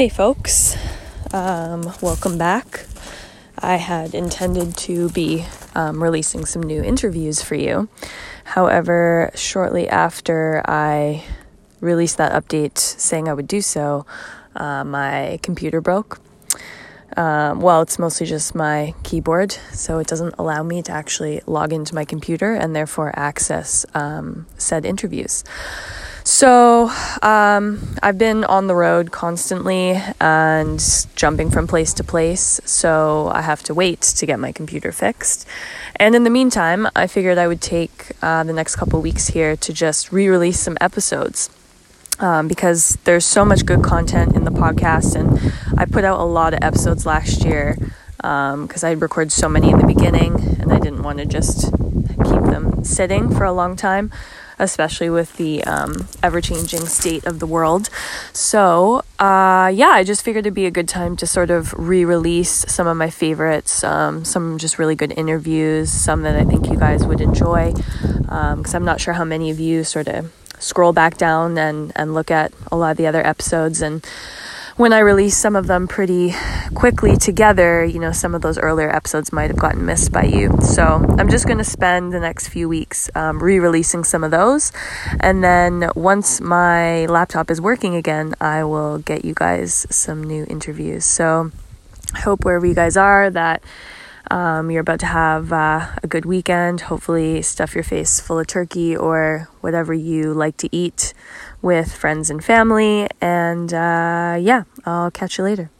Hey, folks. Um, welcome back. I had intended to be um, releasing some new interviews for you. However, shortly after I released that update saying I would do so, uh, my computer broke. Um, well, it's mostly just my keyboard, so it doesn't allow me to actually log into my computer and therefore access um, said interviews. So, um, I've been on the road constantly and jumping from place to place, so I have to wait to get my computer fixed. And in the meantime, I figured I would take uh, the next couple weeks here to just re release some episodes. Um, because there's so much good content in the podcast, and I put out a lot of episodes last year because um, I recorded so many in the beginning, and I didn't want to just keep them sitting for a long time especially with the um, ever changing state of the world. So, uh, yeah, I just figured it'd be a good time to sort of re release some of my favorites, um, some just really good interviews, some that I think you guys would enjoy. Because um, I'm not sure how many of you sort of scroll back down and, and look at a lot of the other episodes and when I release some of them pretty quickly together, you know, some of those earlier episodes might have gotten missed by you. So I'm just going to spend the next few weeks um, re releasing some of those. And then once my laptop is working again, I will get you guys some new interviews. So I hope wherever you guys are that. Um, you're about to have uh, a good weekend. Hopefully, stuff your face full of turkey or whatever you like to eat with friends and family. And uh, yeah, I'll catch you later.